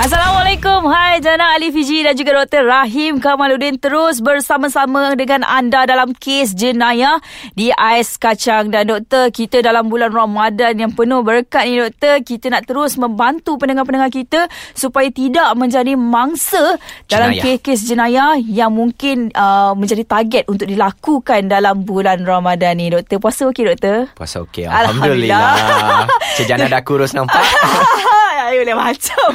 Assalamualaikum. Hai Jana Ali Fiji dan juga Dr. Rahim Kamaluddin terus bersama-sama dengan anda dalam kes jenayah di Ais Kacang. Dan Doktor, kita dalam bulan Ramadan yang penuh berkat ni Doktor, kita nak terus membantu pendengar-pendengar kita supaya tidak menjadi mangsa dalam kes-kes jenayah yang mungkin uh, menjadi target untuk dilakukan dalam bulan Ramadan ni Doktor. Puasa okey Doktor? Puasa okey. Alhamdulillah. Alhamdulillah. Cik Jana dah kurus nampak. Ayo boleh macam.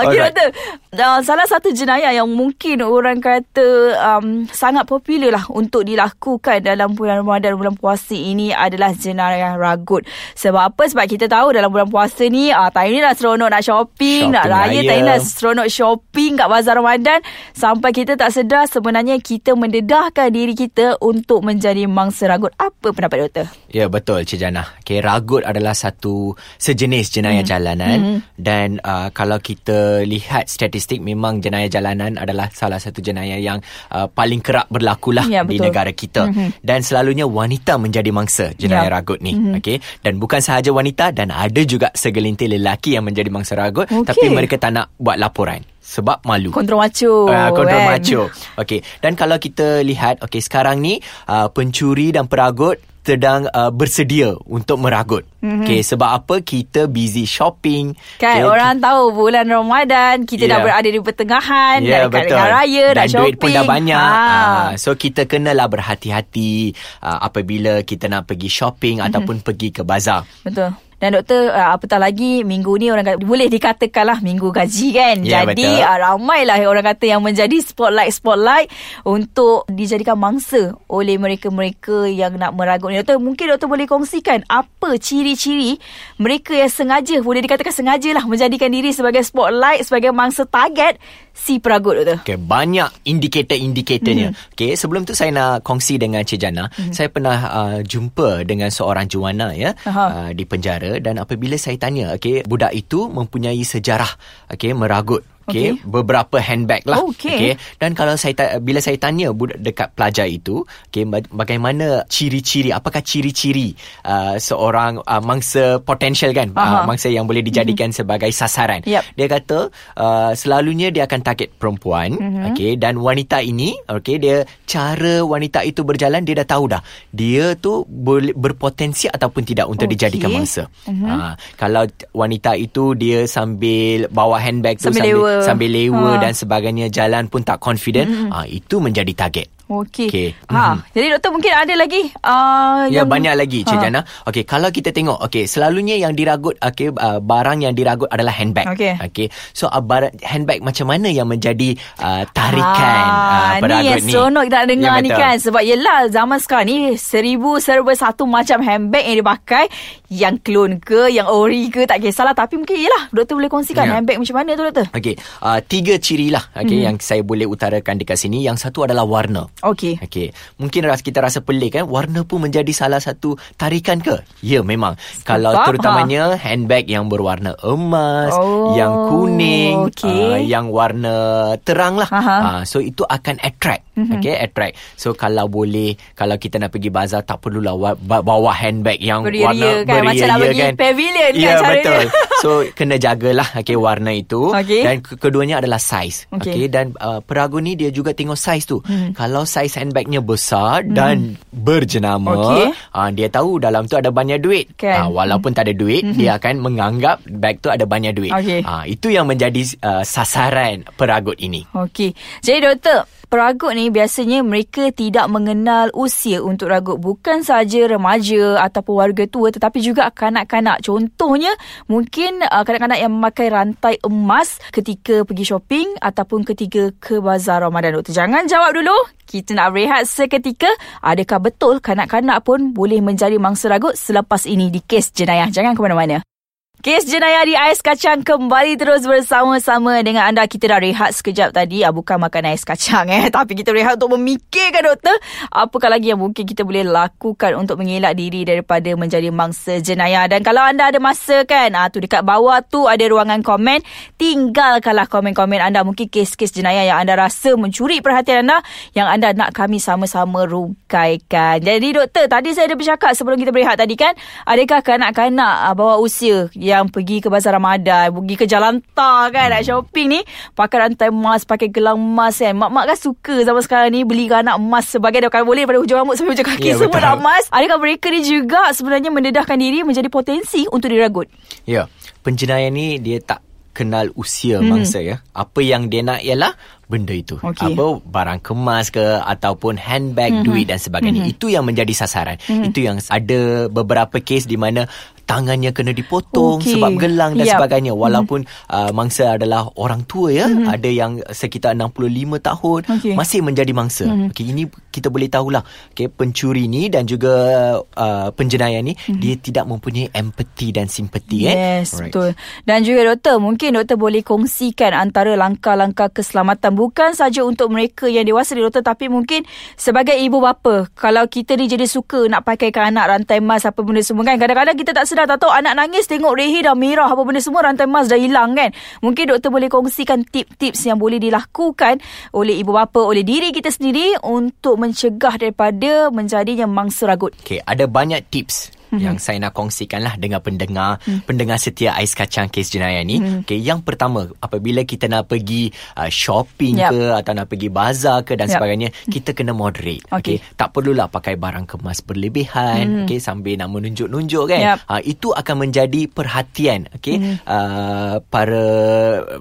Okey doktor. Uh, salah satu jenayah yang mungkin orang kata um, sangat popular lah untuk dilakukan dalam bulan Ramadan bulan puasa ini adalah jenayah ragut. Sebab apa? Sebab kita tahu dalam bulan puasa ni uh, time ni dah seronok nak shopping, shopping nak raya, raya. time ni dah seronok shopping kat bazar Ramadan sampai kita tak sedar sebenarnya kita mendedahkan diri kita untuk menjadi mangsa ragut. Apa pendapat doktor? Ya betul Cik Jana. Okay, ragut adalah satu sejenis jenayah hmm. jalanan hmm. dan uh, kalau kita lihat statistik memang jenayah jalanan adalah salah satu jenayah yang uh, paling kerap berlaku lah ya, di negara kita hmm. dan selalunya wanita menjadi mangsa jenayah ya. ragut ni. Hmm. Okay, dan bukan sahaja wanita dan ada juga segelintir lelaki yang menjadi mangsa ragut okay. tapi mereka tak nak buat laporan sebab malu. Kontrol macho. Uh, kontrol kan? macho. Okey. Dan kalau kita lihat okey sekarang ni uh, pencuri dan peragut sedang uh, bersedia untuk meragut. Mm-hmm. Okay, sebab apa? Kita busy shopping. Kan, okay. orang tahu bulan Ramadan, kita yeah. dah berada di pertengahan, yeah, dah dekat raya, Dan dah shopping. duit pun dah banyak. Ha. Uh, so, kita kenalah berhati-hati uh, apabila kita nak pergi shopping mm-hmm. ataupun pergi ke bazar. Betul. Dan doktor uh, apatah lagi minggu ni orang kata, boleh dikatakan lah minggu gaji kan. Ya, Jadi uh, ramailah orang kata yang menjadi spotlight-spotlight untuk dijadikan mangsa oleh mereka-mereka yang nak meragut ni. Doktor mungkin doktor boleh kongsikan apa ciri-ciri mereka yang sengaja boleh dikatakan sengaja lah menjadikan diri sebagai spotlight sebagai mangsa target si peragut doktor. Okay, banyak indikator-indikatornya. Hmm. Okay, sebelum tu saya nak kongsi dengan Cik Jana. Hmm. Saya pernah uh, jumpa dengan seorang juwana ya uh, di penjara dan apabila saya tanya okey budak itu mempunyai sejarah okey meragut Okay, okay. beberapa handbag lah. Okay. okay. Dan kalau saya bila saya tanya budak dekat pelajar itu, okay, bagaimana ciri-ciri, apakah ciri-ciri uh, seorang uh, mangsa potensial kan, uh, mangsa yang boleh dijadikan mm-hmm. sebagai sasaran. Yep. Dia kata uh, selalunya dia akan target perempuan, mm-hmm. okay, dan wanita ini, okay, dia cara wanita itu berjalan dia dah tahu dah. Dia tu boleh berpotensi ataupun tidak untuk okay. dijadikan mangsa. Mm-hmm. Uh, kalau wanita itu dia sambil bawa handbag tu sambil, sambil sambil lewa ha. dan sebagainya jalan pun tak confident mm-hmm. ah itu menjadi target Okey. Okay. Ha. Mm-hmm. Jadi doktor mungkin ada lagi uh, Ya yang... banyak lagi Cik ha. Jana. Okey, kalau kita tengok okey, selalunya yang diragut okey uh, barang yang diragut adalah handbag. Okey. Okey. So uh, handbag macam mana yang menjadi uh, tarikan ha. uh, peragut ni? Ni seronok kita dengar ya, ni kan sebab yelah zaman sekarang ni seribu serba satu macam handbag yang dipakai yang clone ke, yang ori ke tak kisahlah tapi mungkin yelah doktor boleh kongsikan ya. handbag macam mana tu doktor? Okey. Uh, tiga ciri lah okey mm-hmm. yang saya boleh utarakan dekat sini. Yang satu adalah warna. Okey. Okey. Mungkin ras kita rasa pelik kan, warna pun menjadi salah satu tarikan ke? Ya, memang. Sebab Kalau terutamanya ha? handbag yang berwarna emas, oh, yang kuning, okay. uh, yang warna terang lah. Uh, so itu akan attract. Mm-hmm. Okay, attract. So kalau boleh, kalau kita nak pergi bazar tak perlulah bawa handbag yang beria warna kan? beria Macam nak pergi kan? pavilion kan Ya, betul. So kena jagalah okay, warna itu. Okay. Dan keduanya adalah saiz. Okay. okay. Dan uh, peragu ni dia juga tengok saiz tu. Mm. Kalau saiz handbagnya besar hmm. dan berjenama, okay. uh, dia tahu dalam tu ada banyak duit. Kan. Uh, walaupun tak ada duit, hmm. dia akan menganggap bag tu ada banyak duit. Okay. Uh, itu yang menjadi uh, sasaran peragut ini. Okey. Jadi doktor, peragut ni biasanya mereka tidak mengenal usia untuk ragut. Bukan saja remaja ataupun warga tua tetapi juga kanak-kanak. Contohnya mungkin uh, kanak-kanak yang memakai rantai emas ketika pergi shopping ataupun ketika ke bazar Ramadan. Doktor jangan jawab dulu. Kita nak rehat seketika. Adakah betul kanak-kanak pun boleh menjadi mangsa ragut selepas ini di kes jenayah? Jangan ke mana-mana Kes jenayah di ais kacang kembali terus bersama-sama dengan anda. Kita dah rehat sekejap tadi. Ah, bukan makan ais kacang eh. Tapi kita rehat untuk memikirkan doktor. Apakah lagi yang mungkin kita boleh lakukan untuk mengelak diri daripada menjadi mangsa jenayah. Dan kalau anda ada masa kan. Ah, tu dekat bawah tu ada ruangan komen. Tinggalkanlah komen-komen anda. Mungkin kes-kes jenayah yang anda rasa mencuri perhatian anda. Yang anda nak kami sama-sama rungkaikan. Jadi doktor tadi saya ada bercakap sebelum kita berehat tadi kan. Adakah kanak-kanak ah, bawah usia yang pergi ke bazar Ramadan, pergi ke Jalan Tar kan nak shopping ni, pakai rantai emas, pakai gelang emas kan. Mak-mak kan suka zaman sekarang ni beli anak emas sebagai kalau boleh pada hujung rambut sampai hujung kaki yeah, semua dah emas. Adakah mereka ni juga sebenarnya mendedahkan diri menjadi potensi untuk diragut? Ya, penjenayah ni dia tak kenal usia hmm. mangsa ya. Apa yang dia nak ialah benda itu. Okay. Apa barang kemas ke ataupun handbag, hmm. duit dan sebagainya. Hmm. Itu yang menjadi sasaran. Hmm. Itu yang ada beberapa kes di mana tangannya kena dipotong okay. sebab gelang dan yep. sebagainya mhm. walaupun mm-hmm. uh, mangsa adalah orang tua ya mm-hmm. ada yang sekitar 65 tahun okay. masih menjadi mangsa mm-hmm. okey ini kita boleh tahulah okey pencuri ni dan juga uh, penjenayah ni mm-hmm. dia tidak mempunyai empati dan simpati eh yes betul dan juga doktor mungkin doktor boleh kongsikan antara langkah-langkah keselamatan bukan saja untuk mereka yang dewasa ni doktor tapi mungkin sebagai ibu bapa kalau kita ni jadi suka nak pakaikan anak rantai emas apa benda semua kan kadang-kadang kita tak sedar tak tahu anak nangis tengok rehi dah merah apa benda semua rantai emas dah hilang kan. Mungkin doktor boleh kongsikan tip-tips yang boleh dilakukan oleh ibu bapa, oleh diri kita sendiri untuk mencegah daripada menjadinya mangsa ragut. Okay, ada banyak tips mm-hmm. yang saya nak kongsikan lah dengan pendengar mm. pendengar setia ais kacang kes jenayah ni. Mm. Okay, yang pertama apabila kita nak pergi uh, shopping yep. ke atau nak pergi bazar ke dan yep. sebagainya, kita kena moderate. Okay. okay, tak perlulah pakai barang kemas berlebihan. Mm. Okay, sambil nak menunjuk-nunjuk kan. Yep. Uh, itu akan menjadi perhatian. Okay, mm. uh, para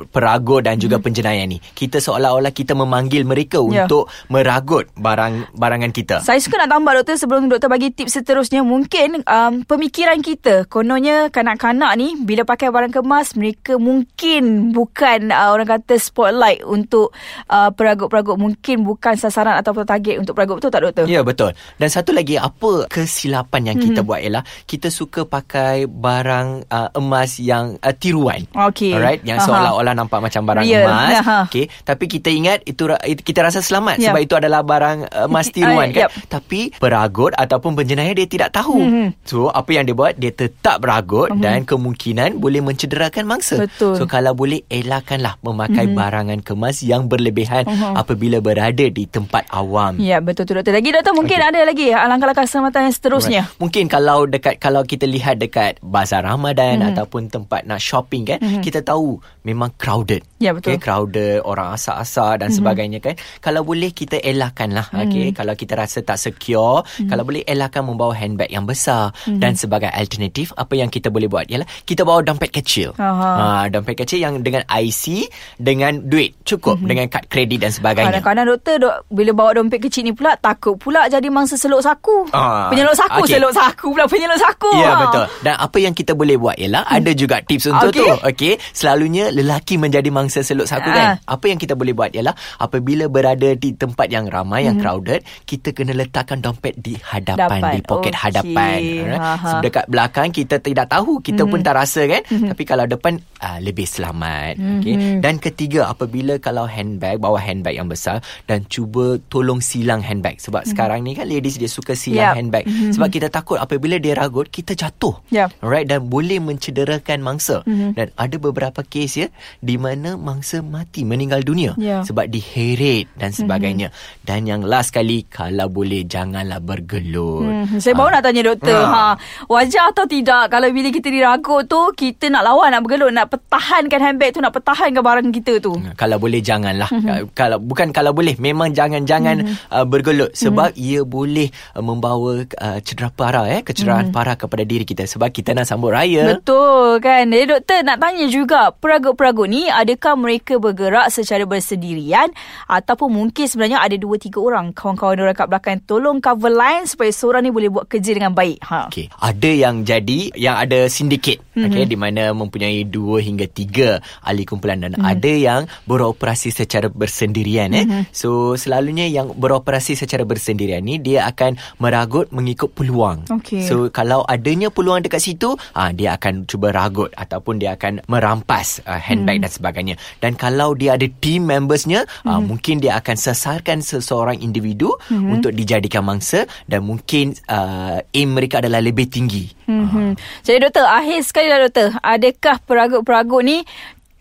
peragut dan juga mm. penjenayah ni. Kita seolah-olah kita memanggil mereka yeah. untuk meragut barang barangan kita. Saya suka nak tambah doktor sebelum doktor bagi tips seterusnya mungkin uh, um, pemikiran kita kononnya kanak-kanak ni bila pakai barang kemas mereka mungkin bukan uh, orang kata spotlight untuk uh, peragut-peragut mungkin bukan sasaran ataupun target untuk peragut betul tak doktor? Ya betul. Dan satu lagi apa kesilapan yang kita hmm. buat ialah kita suka pakai barang uh, emas yang uh, tiruan. Okay. Alright yang Aha. seolah-olah nampak macam barang Real. emas. Aha. Okay. Tapi kita ingat itu kita rasa selamat yep. sebab itu adalah barang emas tiruan kan. Yep. Tapi peragut ataupun penjenayah dia tidak tahu. Hmm. So apa yang dia buat Dia tetap beragut uh-huh. Dan kemungkinan Boleh mencederakan mangsa Betul So kalau boleh Elakkanlah Memakai uh-huh. barangan kemas Yang berlebihan uh-huh. Apabila berada di tempat awam Ya betul tu doktor Lagi doktor mungkin okay. ada lagi Langkah-langkah keselamatan yang seterusnya right. Mungkin kalau dekat Kalau kita lihat dekat Bazar Ramadan uh-huh. Ataupun tempat nak shopping kan uh-huh. Kita tahu Memang crowded Ya betul okay, Crowded Orang asal-asal Dan uh-huh. sebagainya kan Kalau boleh kita elakkanlah uh-huh. okay? Kalau kita rasa tak secure uh-huh. Kalau boleh elakkan Membawa handbag yang besar mm-hmm. dan sebagai alternatif apa yang kita boleh buat ialah kita bawa dompet kecil. Ha dompet kecil yang dengan IC dengan duit cukup mm-hmm. dengan kad kredit dan sebagainya. Kadang-kadang doktor dok bila bawa dompet kecil ni pula takut pula jadi mangsa seluk saku. Ha. Penyeluk saku okay. seluk saku pula penyeluk saku. Ya ha. betul. Dan apa yang kita boleh buat ialah hmm. ada juga tips untuk okay. tu. Okey. Selalunya lelaki menjadi mangsa seluk saku ha. kan. Apa yang kita boleh buat ialah apabila berada di tempat yang ramai mm-hmm. yang crowded kita kena letakkan dompet di hadapan Dapat. di poket okay. hadapan. Aha. Dekat belakang kita tidak tahu, kita mm-hmm. pun tak rasa kan. Mm-hmm. Tapi kalau depan uh, lebih selamat. Mm-hmm. Okay. Dan ketiga apabila kalau handbag bawa handbag yang besar dan cuba tolong silang handbag sebab mm-hmm. sekarang ni kan ladies dia suka silang yep. handbag mm-hmm. sebab kita takut apabila dia ragut kita jatuh. Yep. Alright dan boleh mencederakan mangsa. Mm-hmm. Dan ada beberapa kes ya di mana mangsa mati meninggal dunia yeah. sebab diheret dan mhm. sebagainya. Mm-hmm. Dan yang last kali kalau boleh janganlah bergelut. Mm-hmm. Saya baru uh, nak tanya doktor. Uh, ha wajar atau tidak kalau bila kita diragut tu kita nak lawan nak bergelut nak pertahankan handbag tu nak pertahankan barang kita tu. Kalau boleh janganlah. Mm-hmm. kalau bukan kalau boleh memang jangan-jangan mm-hmm. uh, bergelut. Sebab mm-hmm. ia boleh uh, membawa uh, cedera parah eh kecederaan mm-hmm. parah kepada diri kita. Sebab kita nak sambut raya. Betul kan? Jadi doktor nak tanya juga peragut-peragut ni adakah mereka bergerak secara bersendirian? Ataupun mungkin sebenarnya ada dua tiga orang kawan-kawan orang kat belakang. Tolong cover line supaya seorang ni boleh buat kerja dengan baik. Ha Okey, ada yang jadi yang ada sindiket mm-hmm. okey di mana mempunyai dua hingga tiga ahli kumpulan dan mm-hmm. ada yang beroperasi secara bersendirian mm-hmm. eh. So selalunya yang beroperasi secara bersendirian ni dia akan meragut mengikut peluang. Okey. So kalau adanya peluang dekat situ, ah dia akan cuba ragut ataupun dia akan merampas uh, handbag mm. dan sebagainya. Dan kalau dia ada team membersnya, mm-hmm. uh, mungkin dia akan sesarkan seseorang individu mm-hmm. untuk dijadikan mangsa dan mungkin uh, aim mereka adalah lebih tinggi. Mm-hmm. Jadi doktor, akhir sekali lah doktor. Adakah peragut-peragut ni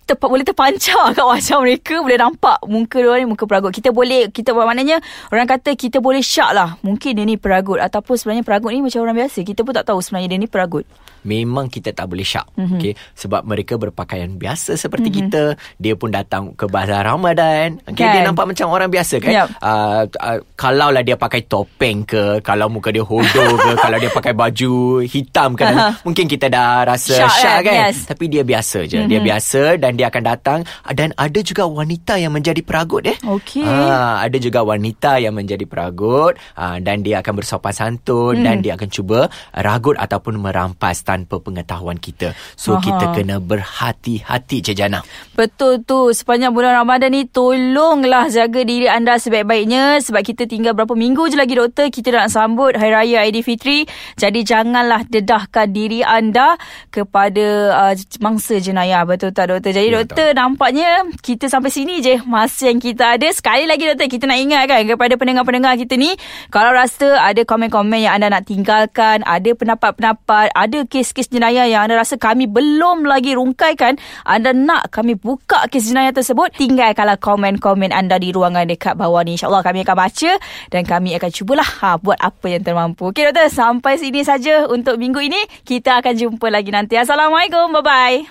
terpa, boleh terpancar kat wajah mereka boleh nampak muka dia ni muka peragut kita boleh kita maknanya orang kata kita boleh syak lah mungkin dia ni peragut ataupun sebenarnya peragut ni macam orang biasa kita pun tak tahu sebenarnya dia ni peragut memang kita tak boleh syak mm-hmm. okay? sebab mereka berpakaian biasa seperti mm-hmm. kita dia pun datang ke bazar Ramadan okay? kan? dia nampak macam orang biasa kan yep. uh, uh, kalau lah dia pakai topeng ke kalau muka dia hodoh ke kalau dia pakai baju hitam ke mungkin kita dah rasa syak, syak kan, kan? Yes. tapi dia biasa je mm-hmm. dia biasa dan dia akan datang dan ada juga wanita yang menjadi peragut eh okey uh, ada juga wanita yang menjadi peragut uh, dan dia akan bersopan santun mm. dan dia akan cuba ragut ataupun merampas tanpa pengetahuan kita. So Aha. kita kena berhati-hati Cik Jana. Betul tu. Sepanjang bulan Ramadan ni tolonglah jaga diri anda sebaik-baiknya sebab kita tinggal berapa minggu je lagi doktor kita nak sambut Hari Raya Aidilfitri. Jadi janganlah dedahkan diri anda kepada uh, mangsa jenayah. Betul tak doktor? Jadi ya, doktor betul. nampaknya kita sampai sini je masa yang kita ada. Sekali lagi doktor kita nak ingatkan kepada pendengar-pendengar kita ni kalau rasa ada komen-komen yang anda nak tinggalkan, ada pendapat-pendapat, ada kes kes-kes jenayah yang anda rasa kami belum lagi rungkaikan, anda nak kami buka kes jenayah tersebut, tinggalkanlah komen-komen anda di ruangan dekat bawah ni. InsyaAllah kami akan baca dan kami akan cubalah ha, buat apa yang termampu. Okey doktor, sampai sini saja untuk minggu ini. Kita akan jumpa lagi nanti. Assalamualaikum. Bye-bye.